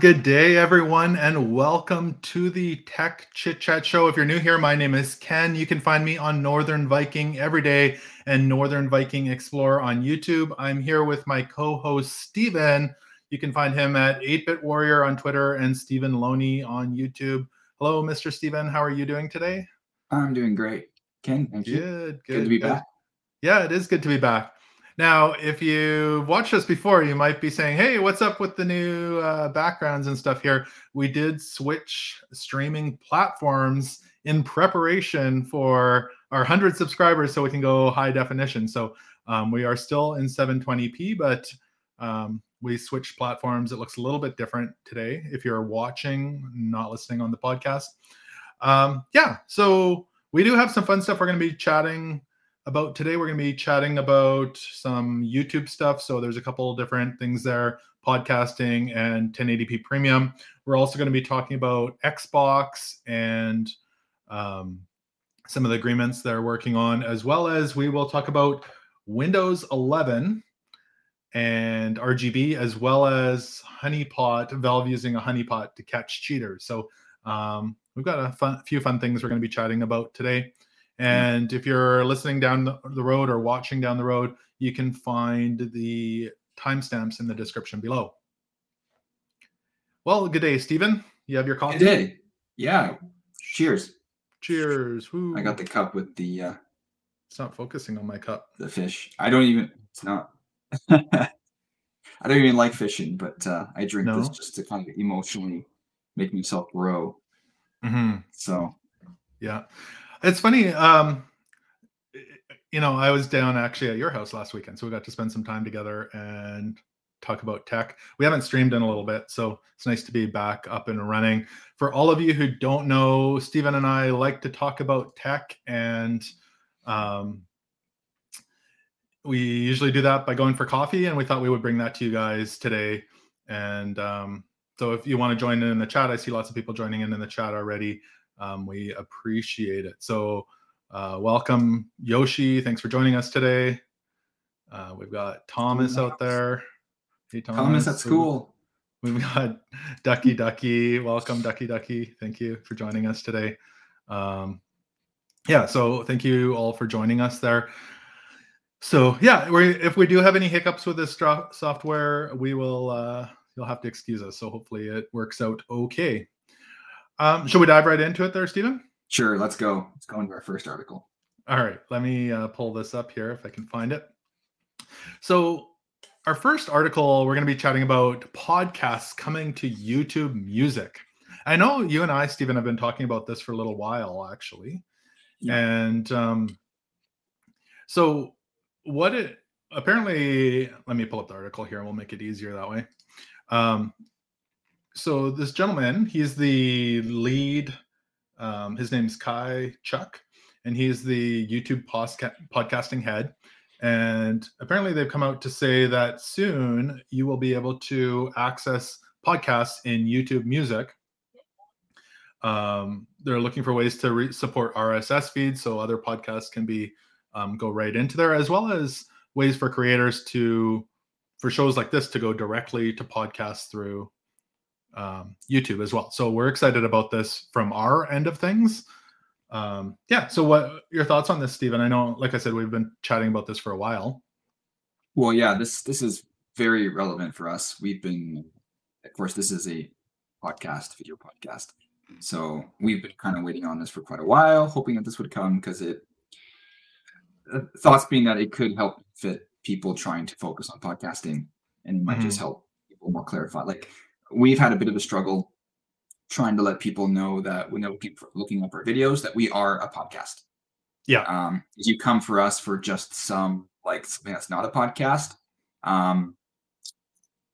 Good day, everyone, and welcome to the Tech Chit Chat Show. If you're new here, my name is Ken. You can find me on Northern Viking every day and Northern Viking Explorer on YouTube. I'm here with my co host, Steven. You can find him at 8-Bit Warrior on Twitter and Steven Loney on YouTube. Hello, Mr. Steven. How are you doing today? I'm doing great. Ken, thank you. Good, good. Good to be good. back. Yeah, it is good to be back. Now, if you've watched us before, you might be saying, "Hey, what's up with the new uh, backgrounds and stuff here?" We did switch streaming platforms in preparation for our 100 subscribers, so we can go high definition. So um, we are still in 720p, but um, we switched platforms. It looks a little bit different today. If you're watching, not listening on the podcast, um, yeah. So we do have some fun stuff. We're going to be chatting about today. We're going to be chatting about some YouTube stuff. So there's a couple of different things there podcasting and 1080p premium. We're also going to be talking about Xbox and um, some of the agreements they're working on, as well as we will talk about Windows 11 and RGB, as well as Honeypot, Valve using a Honeypot to catch cheaters. So um, we've got a fun, few fun things we're going to be chatting about today. And if you're listening down the road or watching down the road, you can find the timestamps in the description below. Well, good day, Stephen. You have your coffee? Good day. Yeah. Cheers. Cheers. Woo. I got the cup with the uh, It's not focusing on my cup. the fish. I don't even. It's not. I don't even like fishing, but uh, I drink this just to kind of emotionally make myself grow. hmm So Yeah. It's funny. Um, you know, I was down actually at your house last weekend, so we got to spend some time together and talk about tech. We haven't streamed in a little bit, so it's nice to be back up and running. For all of you who don't know, Stephen and I like to talk about tech, and um, we usually do that by going for coffee. And we thought we would bring that to you guys today. And um, so, if you want to join in in the chat, I see lots of people joining in in the chat already. Um, we appreciate it. So, uh, welcome, Yoshi. Thanks for joining us today. Uh, we've got Thomas out there. Hey, Thomas. Thomas at school. We've got Ducky Ducky. Welcome, Ducky Ducky. Thank you for joining us today. Um, yeah, so thank you all for joining us there. So yeah, we if we do have any hiccups with this software, we will. Uh, you'll have to excuse us. So hopefully it works out okay. Um, should we dive right into it there, Stephen? Sure. Let's go. Let's go into our first article. All right, let me uh, pull this up here if I can find it. So, our first article, we're going to be chatting about podcasts coming to YouTube Music. I know you and I, Stephen, have been talking about this for a little while, actually. Yeah. And um, so, what it apparently, let me pull up the article here and we'll make it easier that way. Um, so, this gentleman, he's the lead, um, his name's Kai Chuk and he's the YouTube posca- podcasting head. And apparently, they've come out to say that soon you will be able to access podcasts in YouTube Music. Um, they're looking for ways to re- support RSS feeds so other podcasts can be um, go right into there, as well as ways for creators to, for shows like this, to go directly to podcasts through um, YouTube as well. So we're excited about this from our end of things um yeah so what your thoughts on this stephen i know like i said we've been chatting about this for a while Well, yeah. This this is very relevant for us. We've been, of course, this is a podcast, video podcast. So we've been kind of waiting on this for quite a while, hoping that this would come because it uh, thoughts being that it could help fit people trying to focus on podcasting and might just help people more clarify. Like we've had a bit of a struggle trying to let people know that when they're looking, for, looking up our videos that we are a podcast. Yeah. Um, if you come for us for just some like something that's not a podcast, um,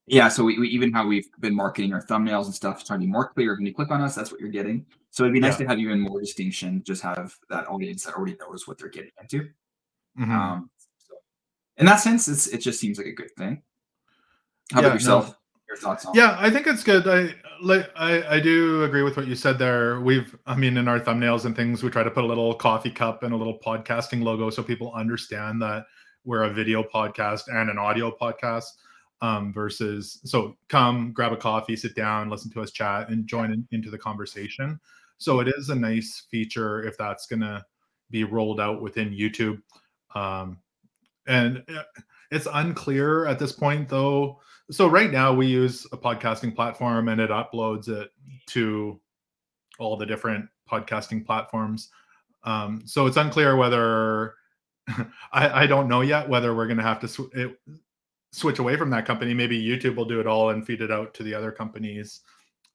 yeah. So we, we even how we've been marketing our thumbnails and stuff, trying to be more clear. When you click on us, that's what you're getting. So it'd be nice Yeah. to have even more distinction. Just have that audience that already knows what they're getting into. Mhm. Um, so in that sense, it's it just seems like a good thing. How Yeah, about no. Your thoughts on? yeah i think it's good i like i i do agree with what you said there we've i mean in our thumbnails and things we try to put a little coffee cup and a little podcasting logo so people understand that we're a video podcast and an audio podcast um, versus so come grab a coffee, sit down, listen to us chat, and join in, into the conversation. So it is a nice feature if that's going to be rolled out within YouTube. Um, and uh, it's unclear at this point, though. So right now we use a podcasting platform and it uploads it to all the different podcasting platforms. Um, so it's unclear whether I, I, don't know yet whether we're going to have to sw- it, switch away from that company. Maybe YouTube will do it all and feed it out to the other companies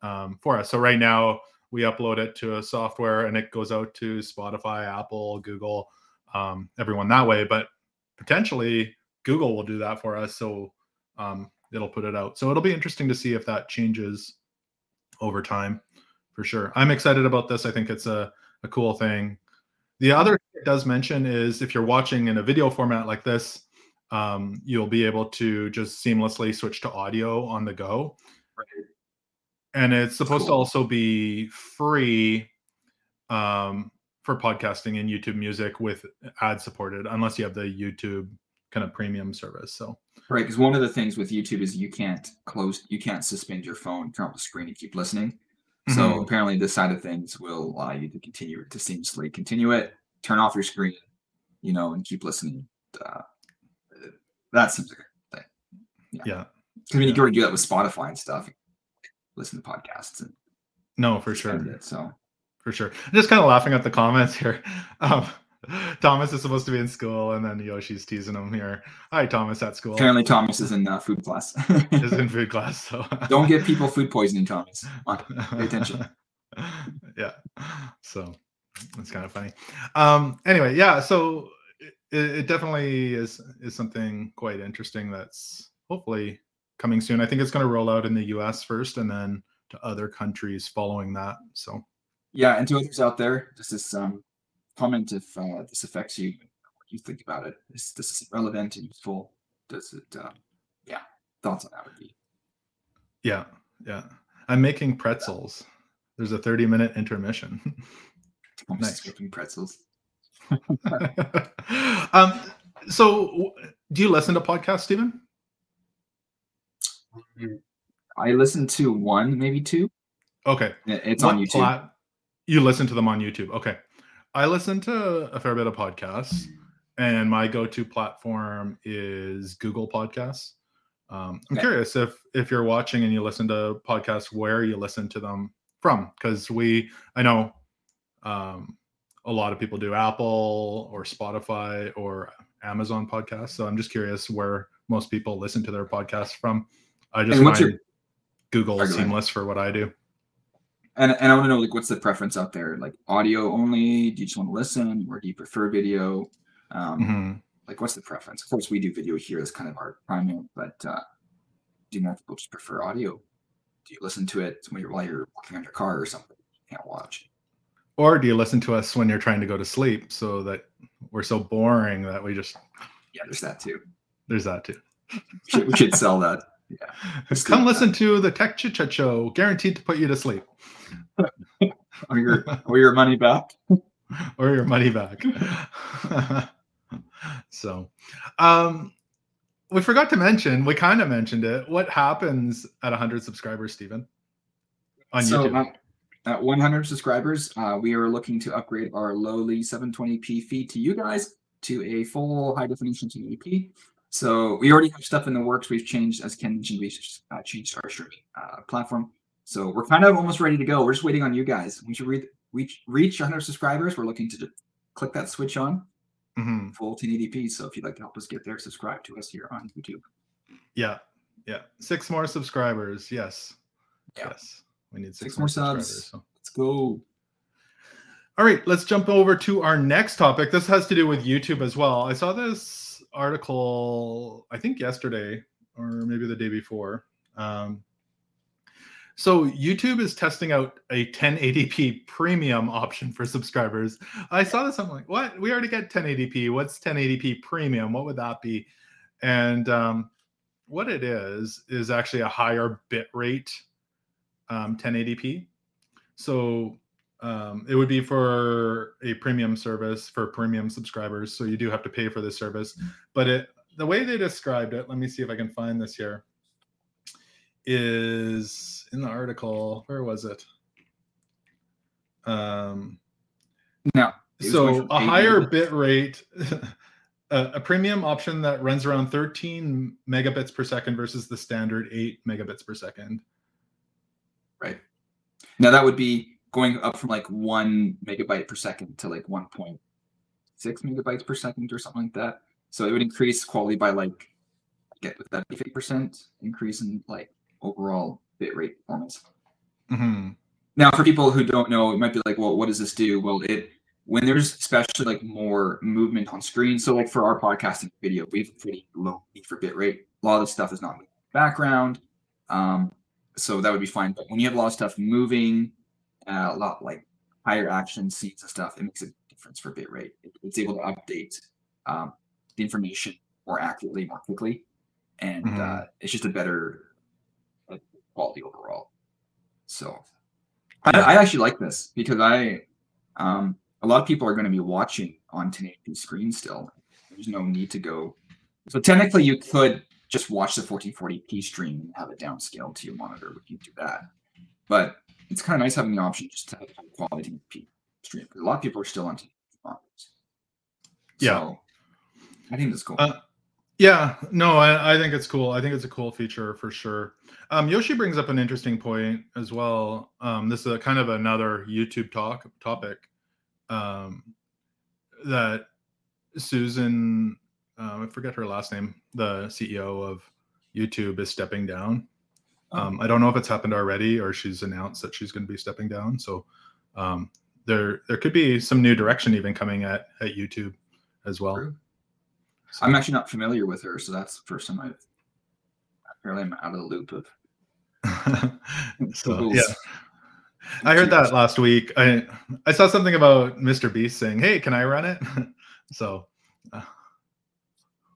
um, for us. So right now we upload it to a software and it goes out to Spotify, Apple, Google, um, everyone that way. But potentially Google will do that for us. So um, it'll put it out. So it'll be interesting to see if that changes over time for sure. I'm excited about this. I think it's a, a cool thing. The other it does mention is if you're watching in a video format like this, um, you'll be able to just seamlessly switch to audio on the go. Right. And it's supposed cool. to also be free um, for podcasting and YouTube music with ad supported, unless you have the YouTube kind of premium service. So right, because one of the things with YouTube is you can't close, you can't suspend your phone, turn off the screen, and keep listening. Mm-hmm. So apparently, this side of things will allow you to continue to seamlessly continue it, turn off your screen, you know, and keep listening. Uh, that seems like a thing. Yeah. yeah. I mean, yeah. you can already do that with Spotify and stuff. Listen to podcasts and no, for sure. It, so for sure. I'm just kind of laughing at the comments here. Um, Thomas is supposed to be in school, and then Yoshi's teasing him here. Hi, Thomas at school. Apparently, Thomas is in uh, food class. is in food class. So don't give people food poisoning, Thomas. pay attention. yeah. So it's kind of funny. Um. Anyway, yeah. So it, it definitely is is something quite interesting. That's hopefully coming soon. I think it's going to roll out in the U.S. first, and then to other countries following that. So. Yeah, and to others out there, this is um comment if uh, this affects you, what you think about it. Is this relevant and useful? Does it, uh, yeah, thoughts on that would be. Yeah, yeah. I'm making pretzels. There's a 30 minute intermission. I'm nice. making pretzels. um, so, do you listen to podcasts, Stephen? I listen to one, maybe two. Okay, it's what on YouTube. Plat- you listen to them on YouTube. Okay, I listen to a fair bit of podcasts, and my go-to platform is Google Podcasts. Um, I'm okay. curious if if you're watching and you listen to podcasts, where you listen to them from, because we, I know, um, a lot of people do Apple or Spotify or Amazon podcasts. So I'm just curious where most people listen to their podcasts from. I just find your, Google seamless for what I do. And, and I want to know like what's the preference out there? Like audio only? Do you just want to listen, or do you prefer video? Um, mm-hmm. Like what's the preference? Of course, we do video here as kind of our primary, but uh, do more people just prefer audio? Do you listen to it when you're while you're walking on your car or something? You can't watch. Or do you listen to us when you're trying to go to sleep so that we're so boring that we just Yeah, there's that too. There's that too. we, should, we should sell that. Yeah. Come listen to the Tech Chit Chat Show, guaranteed to put you to sleep. or your or your money back. or your money back. so um we forgot to mention, we kind of mentioned it. What happens at 100 subscribers, Stephen? On so YouTube? At, at 100 subscribers, uh, we are looking to upgrade our lowly 720p feed to you guys to a full high definition 1080p. So we already have stuff in the works. We've changed, as Ken mentioned, we uh, changed our streaming uh, platform. So we're kind of almost ready to go. We're just waiting on you guys. We should read, reach reach 100 subscribers. We're looking to click that switch on mm-hmm. full 1080p. So if you'd like to help us get there, subscribe to us here on YouTube. Yeah, yeah. Six more subscribers. Yes, yeah. yes. We need six, six more subs. So. Let's go. All right, let's jump over to our next topic. This has to do with YouTube as well. I saw this article, I think yesterday or maybe the day before. Um, so YouTube is testing out a 1080p premium option for subscribers. I saw this. I'm like, what? We already get 1080p. What's 1080p premium? What would that be? And um, what it is is actually a higher bit rate um, 1080p. So um, it would be for a premium service for premium subscribers. So you do have to pay for this service. But it the way they described it, let me see if I can find this here is in the article. Where was it? Um, Now, it so a higher bit rate, a, a premium option that runs around 13 megabits per second versus the standard 8 megabits per second. Right. Now that would be going up from like one megabyte per second to like 1.6 megabytes per second or something like that. So it would increase quality by like get with that 50% increase in like overall bit rate performance. Mhm. Now for people who don't know, it might be like, well, what does this do? Well, it when there's especially like more movement on screen. So like for our podcasting video, we have a pretty low need for bit rate. A lot of the stuff is not in the background. Um, so that would be fine. But when you have a lot of stuff moving, uh, a lot like higher action scenes and stuff, it makes a difference for bitrate. It, it's able to update um, the information more accurately, more quickly, and Mhm. uh, it's just a better uh, quality overall. So I, I actually like this because I, um, a lot of people are going to be watching on 1080p screen still. There's no need to go. So technically, you could just watch the 1440p stream and have it downscaled to your monitor if you do that. But it's kind of nice having the option just to have quality 1080p stream. A lot of people are still on 1080p. Yeah. I think that's cool. Uh, Yeah, no, I, I think it's cool. I think it's a cool feature for sure. Um, Yoshi brings up an interesting point as well. Um, this is a kind of another YouTube talk topic um, that Susan, um, I forget her last name, the CEO of YouTube, is stepping down. Um, I don't know if it's happened already or she's announced that she's going to be stepping down. So um, there there could be some new direction even coming at at YouTube as well. True. I'm actually not familiar with her, so that's the first time I've apparently I'm out of the loop of so yeah, I heard that last week. I I saw something about Mr. Beast saying, "Hey, can I run it?" so, uh,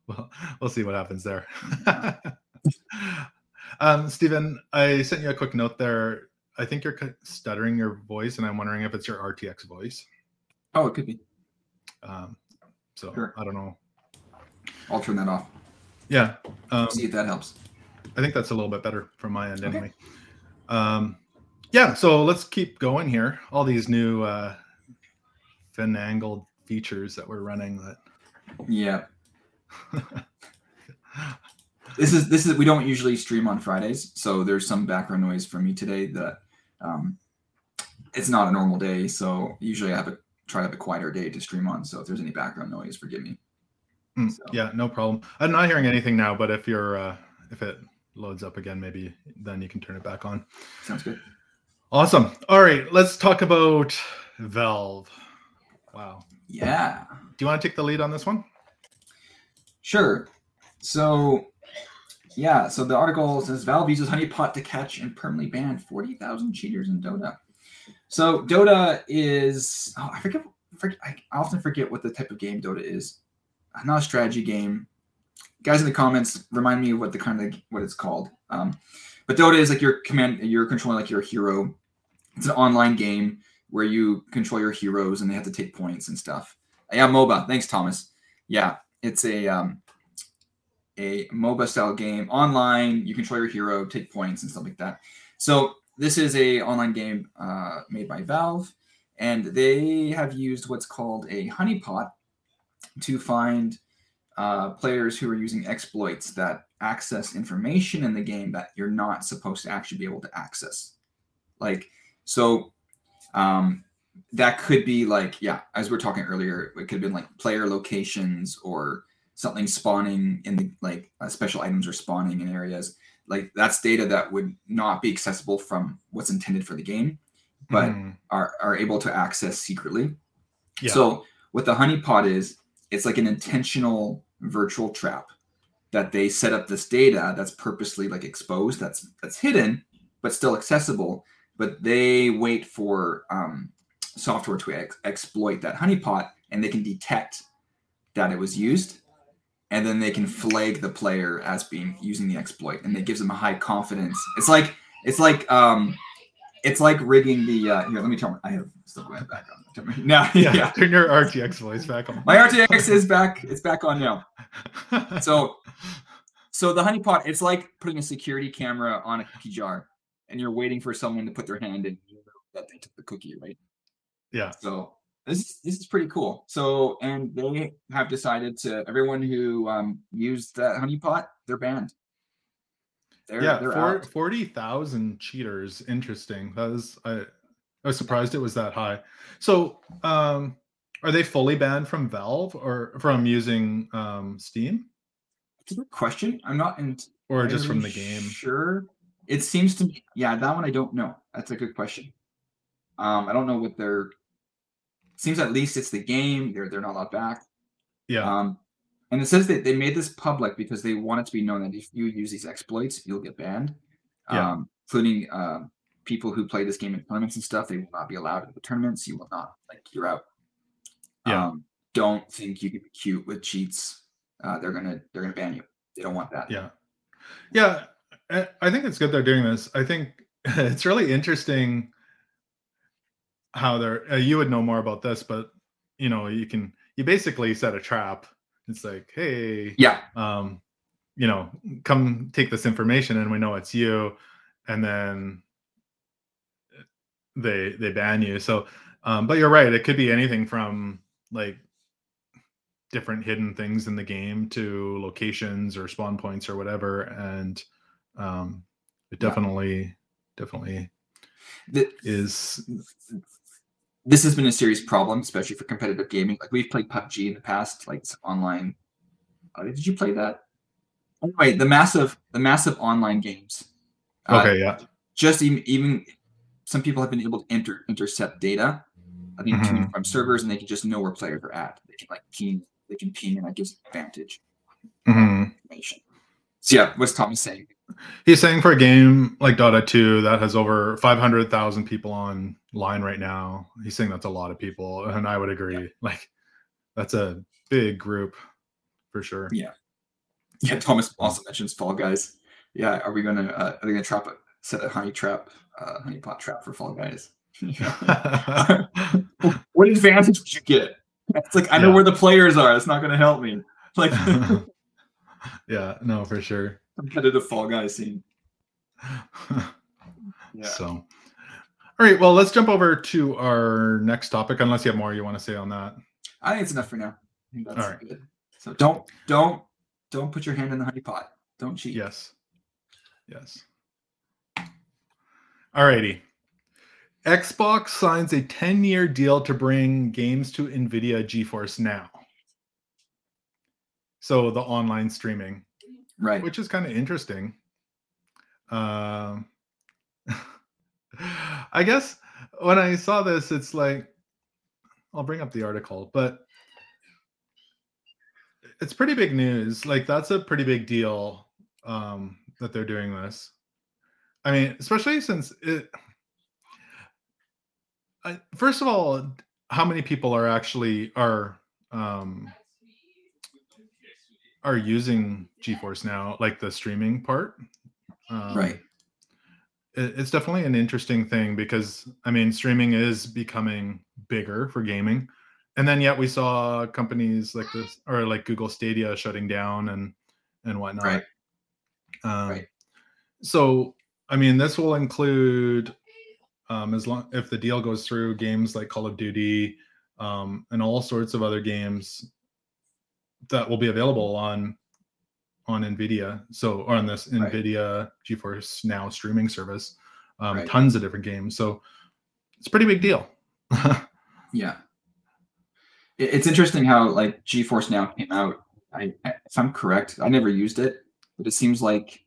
well, we'll see what happens there. um, Stephen, I sent you a quick note there. I think you're stuttering your voice, and I'm wondering if it's your RTX voice. Oh, it could be. Um, so Sure. I don't know. I'll turn that off. Yeah, um, See if that helps. I think that's a little bit better from my end Okay. anyway. Um, yeah, so let's keep going here. All these new uh, finangled features that we're running. That Yeah. This is this is we don't usually stream on Fridays, so there's some background noise from me today that um it's not a normal day, so usually I have a try to have a quieter day to stream on. So if there's any background noise, forgive me. Mm, So- yeah, no problem. I'm not hearing anything now, but if you're uh, if it loads up again, maybe then you can turn it back on. Sounds good. Awesome. All right, let's talk about Valve. Wow. Yeah. Do you want to take the lead on this one? Sure. So, yeah. So the article says Valve uses Honeypot to catch and permanently ban 40,000 cheaters in Dota. So Dota is oh, I forget, forget. I often forget what the type of game Dota is. Not a strategy game. Guys in the comments remind me of what the kind of what it's called. Um, but Dota is like your command. You're controlling like your hero. It's an online game where you control your heroes and they have to take points and stuff. Yeah, MOBA. Thanks, Thomas. Yeah, it's a um, a MOBA style game online. You control your hero, take points and stuff like that. So this is a online game uh, made by Valve, and they have used what's called a honeypot to find uh, players who are using exploits that access information in the game that you're not supposed to actually be able to access. Like so, um, that could be like yeah, as we are talking earlier, it could have been like player locations or something spawning in the like uh, special items are spawning in areas like that's data that would not be accessible from what's intended for the game but Mhm. are, are able to access secretly Yeah. so what the honeypot is it's like an intentional virtual trap that they set up this data that's purposely like exposed that's that's hidden but still accessible but they wait for um, software to ex- exploit that honeypot and they can detect that it was used and then they can flag the player as being using the exploit and it gives them a high confidence it's like it's like um it's like rigging the uh here let me turn my- i have stuff going back on now yeah, yeah Turn your RTX voice back on. my rtx is back it's back on now so So the honeypot, it's like putting a security camera on a cookie jar, and you're waiting for someone to put their hand in you know that they took the cookie, right? Yeah. So this is this is pretty cool. So and they have decided to everyone who um, used that honeypot, they're banned. They're, yeah, they're for, forty thousand cheaters. Interesting. That was I, I was surprised it was that high. So um, are they fully banned from Valve or from using um, Steam? It's a good question. I'm not in. Or just from the game. Sure. It seems to me. Yeah, that one I don't know. That's a good question. Um, I don't know what their. Seems at least it's the game. They're they're not allowed back. Yeah. Um, and it says that they made this public because they want it to be known that if you use these exploits, you'll get banned. Yeah. Um, including uh, people who play this game in tournaments and stuff. They will not be allowed in the tournaments. You will not like you're out. Yeah. Um, don't think you can be cute with cheats uh, they're gonna they're gonna ban you. They don't want that. Yeah, yeah. I think it's good they're doing this. I think it's really interesting how they're. Uh, you would know more about this, but you know, you can you basically set a trap. It's like, hey, yeah, um, you know, come take this information, and we know it's you, and then they they ban you. So, um, but you're right. It could be anything from like different hidden things in the game to locations or spawn points or whatever and um it definitely yeah. definitely the, is this has been a serious problem especially for competitive gaming like we've played pubg in the past like it's online uh, did you play that anyway the massive the massive online games okay uh, yeah just even even some people have been able to enter intercept data I think mm-hmm. from servers, and they can just know where players are at. They can like key they can ping and that gives advantage mm-hmm. information. So yeah, what's Thomas saying? He's saying for a game like Dota 2 that has over 500,000 people online right now, he's saying that's a lot of people. And I would agree. Yeah. Like, that's a big group for sure. Yeah. Yeah. Thomas also mentions Fall Guys. Yeah. Are we going to, uh, are they going to trap a, set a honey trap, uh, honey pot trap for Fall Guys? what advantage would you get? It's like I know where the players are. It's not going to help me. Like, yeah, no, for sure. Competitive Fall Guys scene. yeah. So, all right. Well, let's jump over to our next topic. Unless you have more you want to say on that. I think it's enough for now. that's all right. good. So don't don't don't put your hand in the honey pot. Don't cheat. Yes. Yes. All righty. Xbox signs a 10 year deal to bring games to NVIDIA GeForce Now. So the online streaming, right? Which is kind of interesting. Um, I guess when I saw this, it's like I'll bring up the article, but it's pretty big news. Like that's a pretty big deal um, that they're doing this. I mean, especially since it first of all, how many people are actually are um, are using GeForce now, like the streaming part? Um, right. It, it's definitely an interesting thing because I mean, streaming is becoming bigger for gaming, and then yet we saw companies like this or like Google Stadia shutting down and and whatnot. Right. Um, right. So I mean, this will include um, as long if the deal goes through, games like Call of Duty um, and all sorts of other games that will be available on on Nvidia. So on this right. Nvidia GeForce Now streaming service, um, right. tons of different games. So it's a pretty big deal. yeah, it's interesting how like GeForce Now came out. I, if I'm correct, I never used it, but it seems like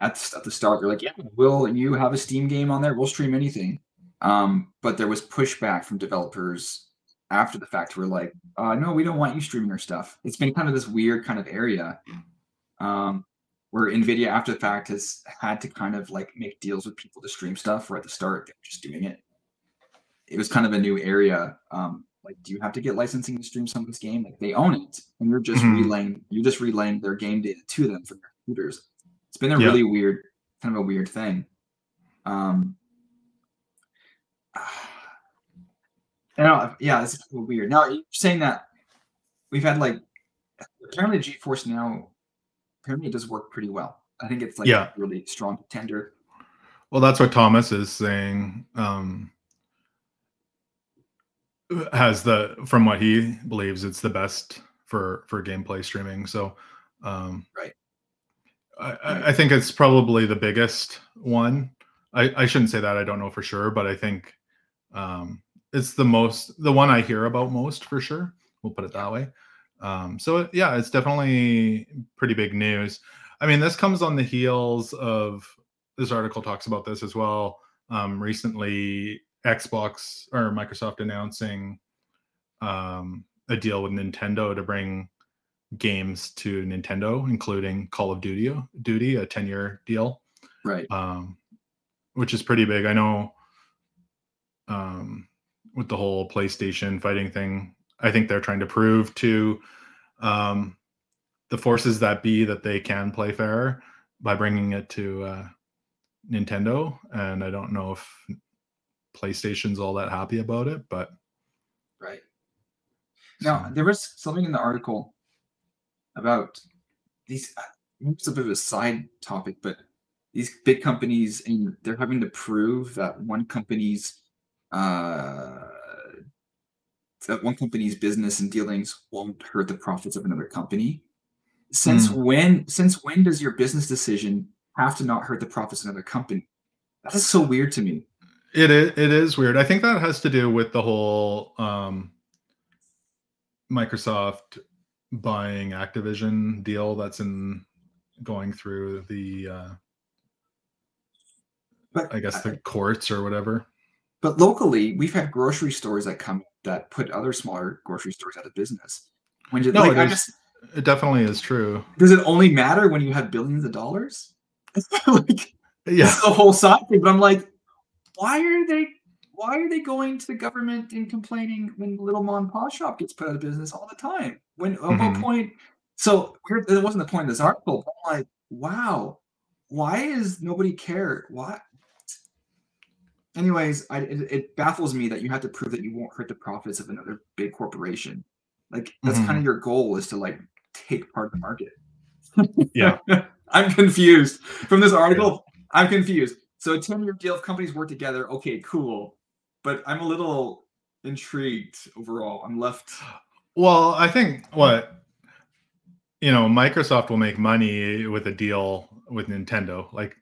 at the, at the start they're like yeah will you have a steam game on there we'll stream anything um, but there was pushback from developers after the fact who were like uh, no we don't want you streaming our stuff. It's been kind of this weird kind of area. Um, where nvidia after the fact has had to kind of like make deals with people to stream stuff where at the start they were just doing it. It was kind of a new area. Um, like do you have to get licensing to stream someone's game? Like they own it and you're just mm-hmm. relaying you're just relaying their game data to them from their computers. It's been a yeah. really weird, kind of a weird thing. Um, I know, yeah, it's weird. Now you're saying that we've had like apparently GeForce Now apparently it does work pretty well. I think it's like Yeah. really strong contender. Well, that's what Thomas is saying. Um, has the from what he believes it's the best for for gameplay streaming. So, um, Right. I, I I think it's probably the biggest one. I, I shouldn't say that. I don't know for sure, but I think um, it's the most the one I hear about most for sure. We'll put it that way. Um, so yeah, it's definitely pretty big news. I mean, this comes on the heels of this article talks about this as well. Um, recently, Xbox or Microsoft announcing um, a deal with Nintendo to bring games to Nintendo, including Call of Duty, Duty, a ten-year deal, Right. um, which is pretty big. I know um, with the whole PlayStation fighting thing, I think they're trying to prove to um, the forces that be that they can play fair by bringing it to uh, Nintendo. And I don't know if PlayStation's all that happy about it, but Right. Now, there was something in the article about these. uh, It's a bit of a side topic, but these big companies and they're having to prove that one company's uh, that one company's business and dealings won't hurt the profits of another company. Since when? Since when does your business decision have to not hurt the profits of another company? That is so weird to me. It is, it is weird. I think that has to do with the whole um, Microsoft buying Activision deal that's in going through the uh, But I guess the courts or whatever. But locally, we've had grocery stores that come that put other smaller grocery stores out of business. When did No, like, it just, It definitely is true. does it only matter when you have billions of dollars? like Yeah. the whole side thing. But I'm like, why are they why are they going to the government and complaining when little mom and pop shop gets put out of business all the time? When at what mm-hmm. point? So here, that wasn't the point of this article. But I'm like, wow, why is nobody care? Why? Anyways, I, it, it baffles me that you have to prove that you won't hurt the profits of another big corporation. Like that's mm-hmm. kind of your goal is to like take part of the market. Yeah. I'm confused from this article. I'm confused. So a 10 year deal if companies work together. Okay, cool. But I'm a little intrigued overall. I'm left. Well, I think what you know, Microsoft will make money with a deal with Nintendo. Like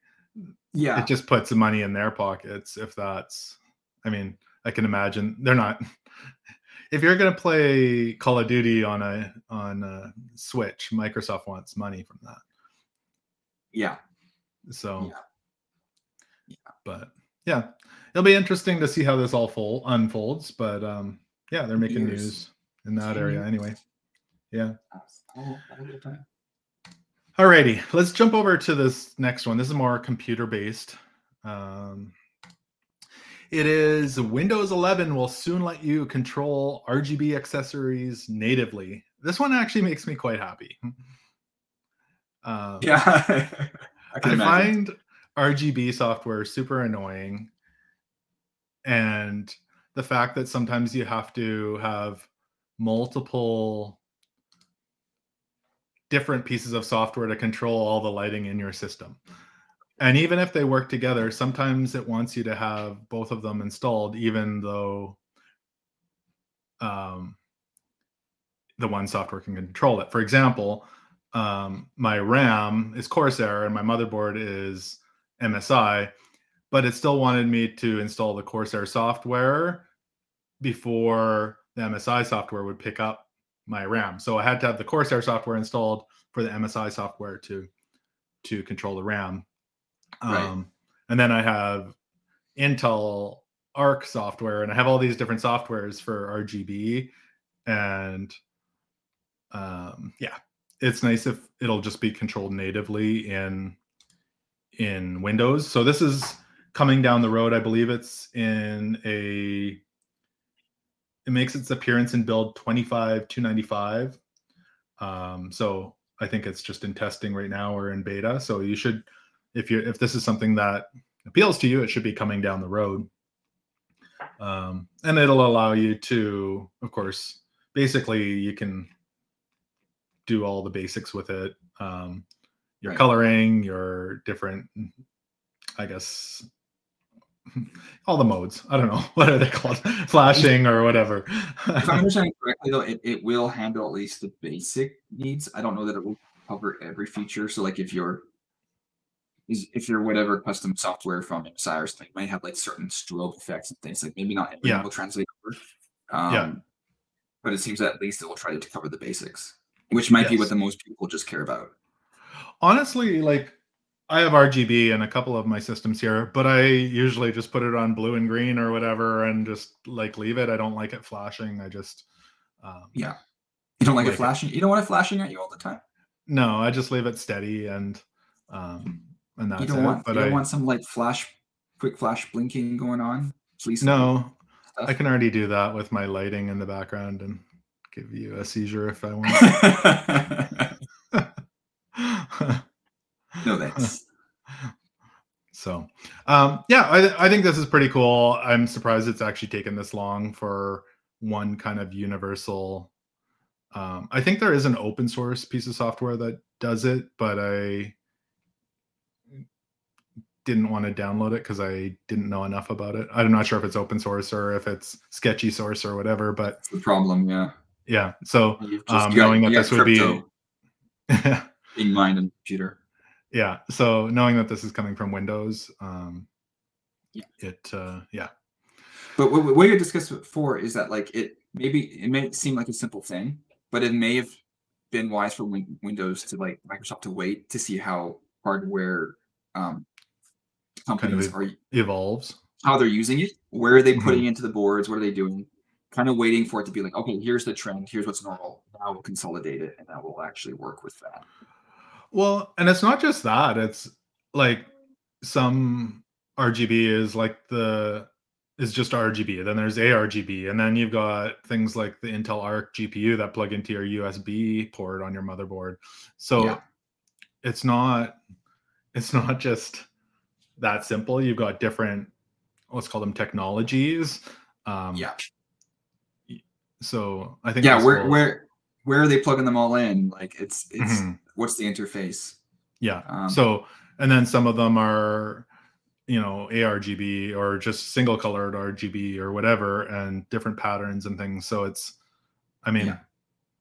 Yeah. it just puts the money in their pockets if that's I mean, I can imagine they're not if you're going to play Call of Duty on a on a Switch, Microsoft wants money from that. Yeah. So Yeah. but yeah, it'll be interesting to see how this all full unfolds, but um yeah, they're making Years. news in that area anyway. Yeah. Oh, have a good time. Alrighty, let's jump over to this next one. This is more computer based. Um, it is Windows 11 will soon let you control RGB accessories natively. This one actually makes me quite happy. Um, Yeah. I can I find RGB software super annoying. And the fact that sometimes you have to have multiple different pieces of software to control all the lighting in your system. And even if they work together, sometimes it wants you to have both of them installed, even though um, the one software can control it. For example, um, my RAM is Corsair and my motherboard is MSI, but it still wanted me to install the Corsair software before the MSI software would pick up my RAM. So I had to have the Corsair software installed for the MSI software to to control the RAM. Right. Um, and then I have Intel Arc software, and I have all these different softwares for RGB. And um, yeah, it's nice if it'll just be controlled natively in in Windows. So this is coming down the road. I believe it's in a it makes its appearance in build 25 295 um, so i think it's just in testing right now or in beta. So you should if you if this is something that appeals to you it should be coming down the road. Um, and it'll allow you to of course basically you can do all the basics with it. Um, your Right. coloring, your different, I guess, all the modes. I don't know what are they called, flashing or whatever. if I'm understanding correctly, though, it, it will handle at least the basic needs. I don't know that it will cover every feature. So, like, if you're is if you're whatever custom software from something, it might have like certain strobe effects and things. Like maybe not everything Yeah. will translate over. Um, Yeah. But it seems that at least it will try to cover the basics, which might be what the most people just care about. Honestly, like I have RGB in a couple of my systems here, but I usually just put it on blue and green or whatever and just like leave it. I don't like it flashing. I just um, Yeah. You don't like, Like it it. flashing. You don't want it flashing at you all the time. no, I just leave it steady and um and that's you don't it. want. but you don't I want some like flash, quick flash blinking going on. Please. no, stuff. I can already do that with my lighting in the background and give you a seizure if I want. no thanks. So, um, yeah, I, I think this is pretty cool. I'm surprised it's actually taken this long for one kind of universal. Um, I think there is an open source piece of software that does it, but I didn't want to download it because I didn't know enough about it. I'm not sure if it's open source or if it's sketchy source or whatever, but That's the problem. Yeah. yeah. So, You've Um, got- knowing that this would be- in mind and computer. Yeah. So knowing that this is coming from Windows, um, Yeah. it, uh, yeah. But what, what you discussed before is that like it maybe it may seem like a simple thing, but it may have been wise for Win- Windows to like Microsoft to wait to see how hardware um, companies ev- are evolves. how they're using it, where are they Mhm. putting into the boards, what are they doing, kind of waiting for it to be like, okay, here's the trend, here's what's normal. Now we'll consolidate it, and that will actually work with that. Well, and it's not just that. It's like some RGB is like the is just RGB. Then there's ARGB, and then you've got things like the Intel Arc GPU that plug into your USB port on your motherboard. So Yeah. it's not it's not just that simple. You've got different let's call them technologies. Um, Yeah, So I think yeah. Where where where are they plugging them all in? Like it's it's Mhm. What's the interface? Yeah. Um, so, and then some of them are, you know, ARGB or just single colored RGB or whatever, and different patterns and things. So it's, I mean, Yeah.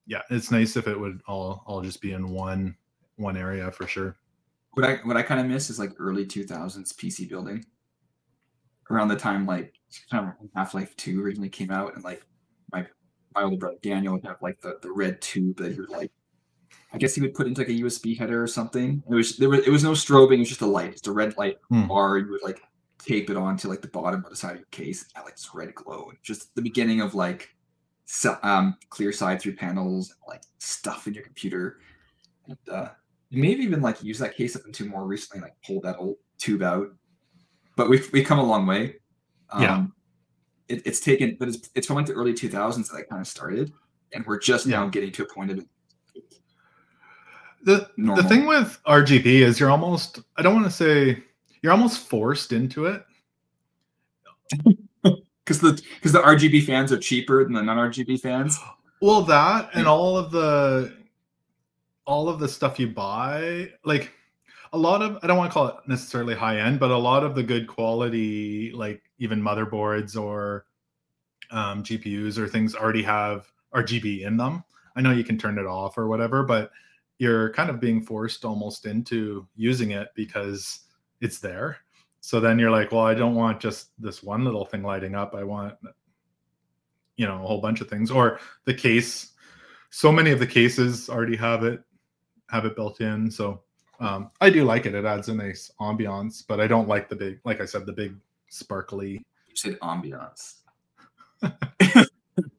yeah, it's nice if it would all all just be in one one area for sure. what I what I kind of miss is like early 2000s PC building. Around the time like kind of Half Life Two originally came out, and like my my older brother Daniel would have like the, the red tube that he would like. I guess he would put into like a USB header or something. It was there was it was no strobing. It was just a light. It's a red light Hmm. bar. You would like tape it onto like the bottom of the side of your case. And like this red glow. And just the beginning of like so, um, clear side through panels and like stuff in your computer. And uh, you may have even like used that case up until more recently, like pulled that old tube out. But we've we've come a long way. Yeah. Um, it, it's taken, but it's it's from like the early 2000s that it kind of started, and we're just now getting to a point of it. The the thing with RGB is you're almost I don't want to say you're almost forced into it. because the because the RGB fans are cheaper than the non-RGB fans. Well, that and all of the all of the stuff you buy, like a lot of I don't want to call it necessarily high end, but a lot of the good quality, like even motherboards or um, GPUs or things already have RGB in them. I know you can turn it off or whatever, but you're kind of being forced almost into using it because it's there. So then you're like, well, I don't want just this one little thing lighting up. I want you know a whole bunch of things or the case so many of the cases already have it have it built in so um i do like it it adds a nice ambiance but i don't like the big like i said the big sparkly You said ambiance,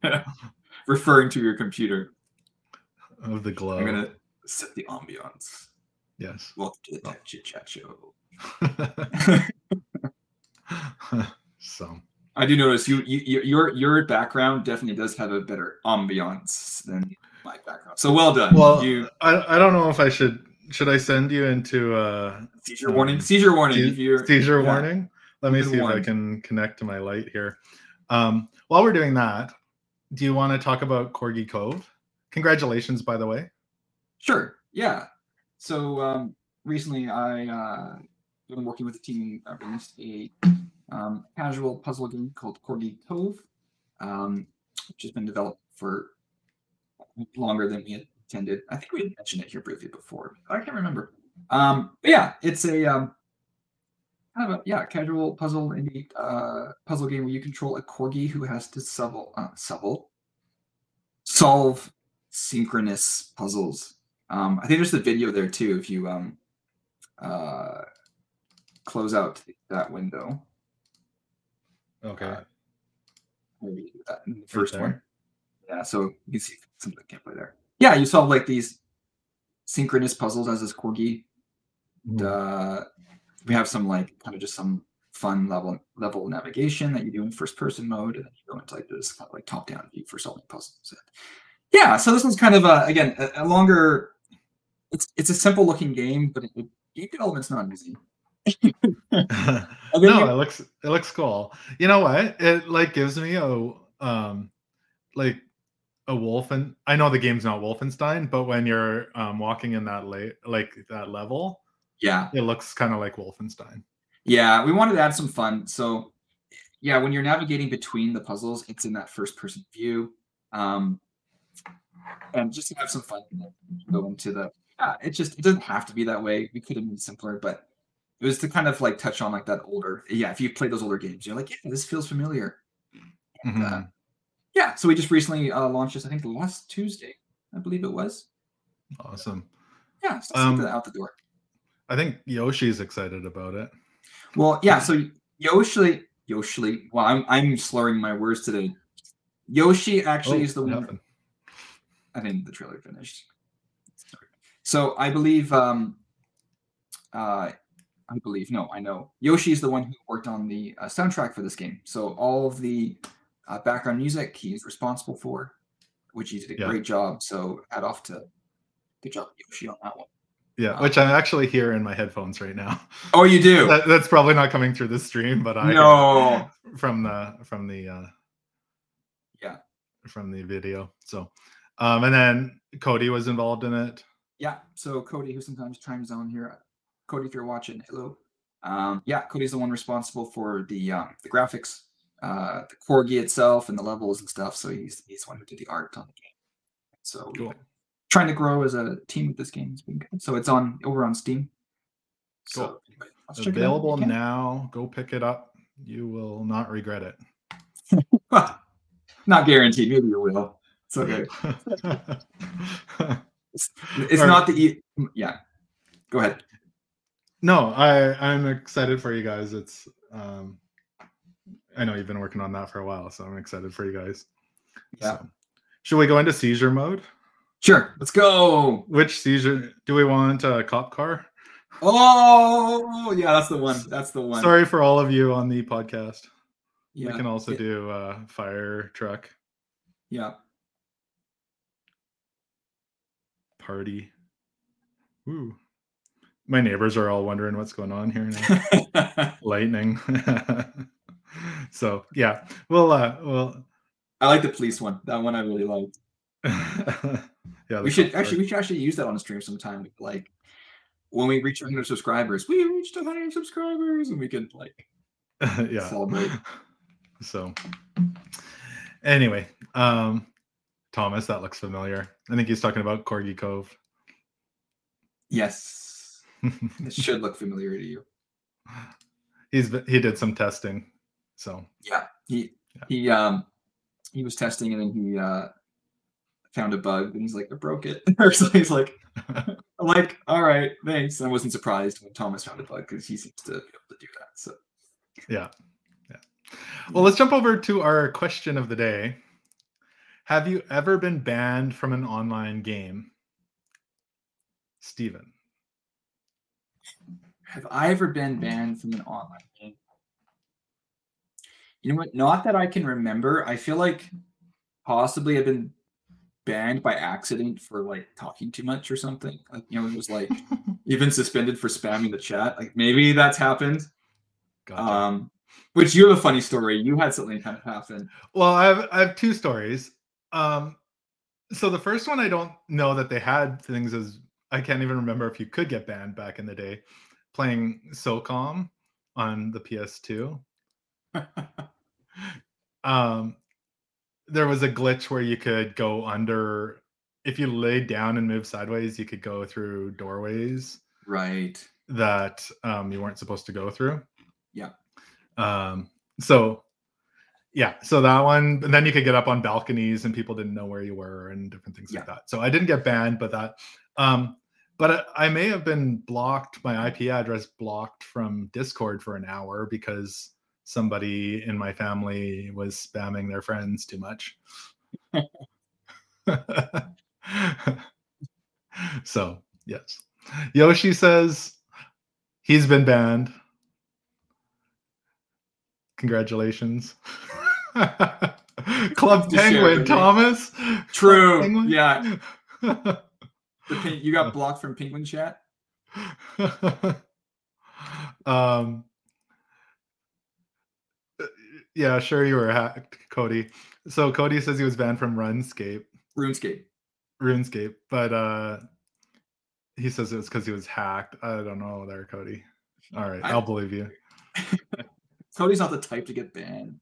referring to your computer. of the glow I'm gonna set the ambiance. yes Welcome to the Tech Chit Chat Show. so I do notice you, you you- your your background definitely does have a better ambiance than my background. So well done. well you I, I don't know if i should should i send you into uh seizure warning. Seizure warning. if you're seizure yeah. warning let me see been if i can connect to my light here um while we're doing that do you want to talk about corgi cove congratulations by the way Sure. Yeah. So um, recently I uh, been working with a team uh, released a um, casual puzzle game called Corgi Cove, um, which has been developed for longer than we had intended. I think we had mentioned it here briefly before. I can't remember. Um, but yeah, it's a um, kind of a yeah casual puzzle indie uh, puzzle game where you control a corgi who has to solve uh, solve synchronous puzzles. Um, I think there's the video there too. If you um, uh, close out that window, Okay. Uh, the first one. Yeah, so you can see some of the gameplay there. Yeah, you solve like these synchronous puzzles as this corgi. Mhm. Uh, we have some like kind of just some fun level level navigation that you do in first person mode, and then you go into like this kind of like top down view for solving puzzles. And yeah, so this one's kind of a again a, a longer. It's it's a simple looking game, but it, it, game development's not easy. no, you- it looks it looks cool. You know what? It like gives me a um like a wolf and I know the game's not Wolfenstein, but when you're um walking in that late like that level, Yeah, it looks kind of like Wolfenstein. Yeah, we wanted to add some fun. So, yeah, when you're navigating between the puzzles, it's in that first person view. Um, and just to have some fun, you know, go into the. Yeah, it just it doesn't have to be that way. We could have made it simpler, but it was to kind of like touch on like that older. Yeah, if you play those older games, you're like, yeah, this feels familiar. And, uh, Mhm. yeah, so we just recently uh, launched this. I think last Tuesday, I believe it was. Awesome. Yeah, so um, out the door. I think Yoshi's excited about it. Well, yeah. So Yoshi, Yoshi. Well, I'm I'm slurring my words today. Yoshi actually Oh, is the one. nothing. I think the trailer finished. So I believe. um uh I believe. No, I know. Yoshi is the one who worked on the uh, soundtrack for this game. So all of the uh, background music he's responsible for, which he did a Yeah. great job. So add off to good job Yoshi on that one. Yeah, Um, which I'm actually hear in my headphones right now. Oh, you do? That, that's probably not coming through the stream, but I no. from the from the uh Yeah. from the video. So um and then Cody was involved in it. Yeah. So Cody, who sometimes chimes on here, Cody, if you're watching, hello. Um, yeah, Cody's the one responsible for the um, the graphics, uh, the corgi itself, and the levels and stuff. So he's he's the one who did the art on the game. So Cool. trying to grow as a team with this game. It's been good. So it's on over on Steam. So Cool. anybody wants to check it out, Available now. Go pick it up. You will not regret it. Not guaranteed. Maybe you will. It's okay. It's, it's Or- not the yeah. Go ahead. no, I I'm excited for you guys. It's um I know you've been working on that for a while, so I'm excited for you guys. Yeah. So, should we go into seizure mode? Sure. Let's go. Which seizure do we want? A cop car? Oh yeah, that's the one. That's the one. Sorry for all of you on the podcast. Yeah. we can also yeah, do uh fire truck Yeah. Party. Ooh. My neighbors are all wondering what's going on here now. Lightning. so yeah, we'll uh well I like the police one. That one I really like. yeah, We should actually we should actually use that on a stream sometime. Like when we reach 100 subscribers, we reached 100 subscribers, and we can like yeah. celebrate. So anyway, um Thomas, that looks familiar. I think he's talking about Corgi Cove. yes, it should look familiar to you. he's he did some testing. So Yeah, he Yeah. he um he was testing and then he uh found a bug and he's like, I broke it. so he's like, like, all right, thanks. I wasn't surprised when Thomas found a bug because he seems to be able to do that. So yeah. Yeah. Well, let's jump over to our question of the day. Have you ever been banned from an online game? Steven. have I ever been banned from an online game? You know what? Not that I can remember. I feel like possibly I've been banned by accident for like talking too much or something. Like, you know, it was like you've suspended for spamming the chat. Like maybe that's happened. Gotcha. Um, which you have a funny story. You had something kind of happen. Well, I have I have two stories. Um, so the first one, I don't know that they had things as I can't even remember if you could get banned back in the day playing SOCOM on the PS2. um, there was a glitch where you could go under if you laid down and moved sideways, you could go through doorways right. that um, you weren't supposed to go through. Yeah. Um, so yeah, so that one, and then you could get up on balconies and people didn't know where you were and different things like that. So I didn't get banned, but that, um, but I, I may have been blocked, my IP address blocked from Discord for an hour because somebody in my family was spamming their friends too much. so yes, Yoshi says he's been banned. Congratulations. Club Penguin. Thomas. True. Penguin? Yeah. Pin- you got blocked from Penguin Chat. um uh, yeah, sure you were hacked, Cody. So Cody says he was banned from RuneScape, RuneScape. RuneScape, but uh he says it was because he was hacked. I don't know there, Cody. All right, I- I'll believe you. Cody's not the type to get banned.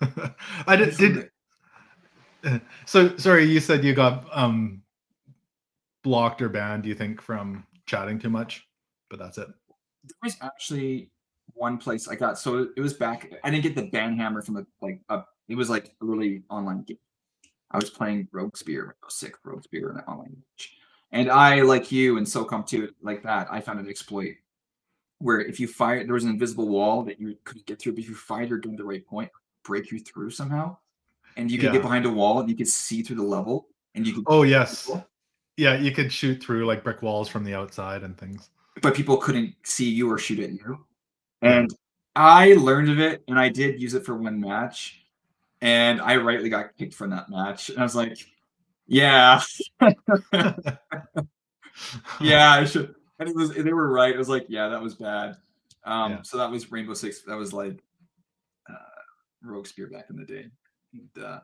I did, did so sorry, you said you got um blocked or banned, do you think, from chatting too much, but that's it. there was actually one place I got. So it was back. I didn't get the ban hammer from the like. A, it was like a really online game. I was playing Rogue Spear, sick Rogue Spear in an online match, and I like you and SOCOM too, like that. I found an exploit where if you fire, there was an invisible wall that you couldn't get through, but if you fired your gun at the right point, break you through somehow, and you could Yeah. get behind a wall and you could see through the level, and you could. Oh yes. Yeah, you could shoot through like brick walls from the outside and things. but people couldn't see you or shoot at you. And I learned of it and I did use it for one match. And I rightly got kicked from that match. And I was like, yeah, yeah, I should. And it was they were right. It was like, yeah, that was bad. Um, Yeah. so that was Rainbow Six. That was like Rogue Spear back in the day. And, uh,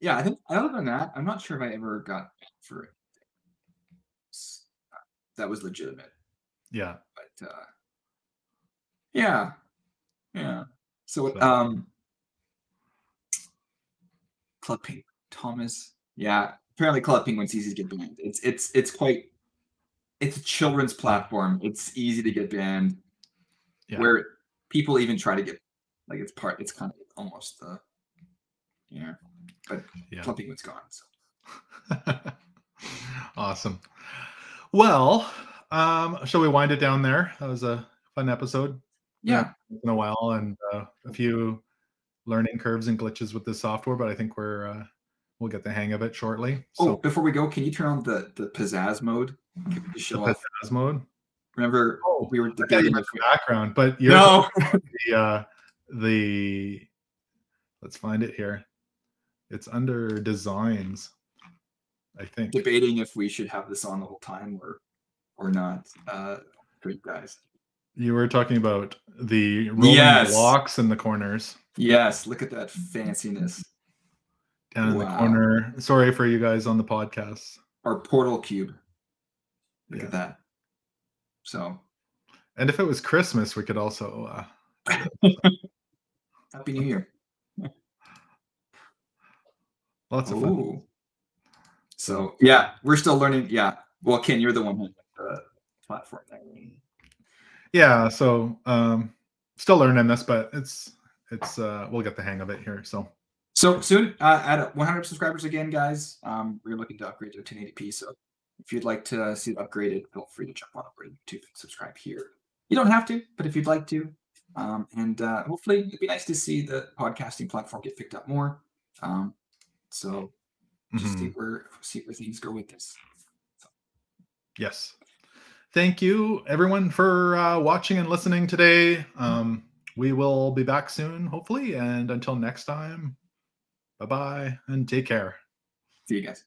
yeah, I think other than that, I'm not sure if I ever got for it. That was legitimate yeah. but uh yeah yeah so So- um club penguin thomas yeah apparently club penguin's easy to get banned it's it's it's quite it's a children's platform it's easy to get banned Yeah. where people even try to get like it's part it's kind of almost uh yeah but Yeah. penguin's gone so awesome. Well, um, shall we wind it down there? That was a fun episode. yeah It's a while and uh, a few learning curves and glitches with this software, but I think we're uh, we'll get the hang of it shortly. oh So before we go can you turn on the the pizzazz mode Can we show off pizzazz mode. remember Oh, we were debating the background, but you're no the uh, the let's find it here. It's under designs, I think. debating if we should have this on the whole time or or not. Uh, great guys. You were talking about the rolling Yes. blocks in the corners Yes, look at that fanciness. down in the corner. Sorry for you guys on the podcast. Our portal cube. Look Yeah. at that. So And if it was Christmas, we could also uh, happy New Year. Lots of fun. Ooh. So yeah, we're still learning. Yeah. Well, Ken, you're the one who the platform. Yeah, so um still learning this, but it's it's uh we'll get the hang of it here. So So soon, uh, at 100 subscribers again, guys. Um, we're looking to upgrade to 1080p. So if you'd like to see it upgraded, feel free to jump on over to subscribe here. You don't have to, but if you'd like to, um, and uh, hopefully it'd be nice to see the podcasting platform get picked up more. Um, so just mhm. see where see where things go with this. Yes. Thank you, everyone, for uh, watching and listening today. Um, we will be back soon, hopefully. And until next time, bye bye and take care. See you guys.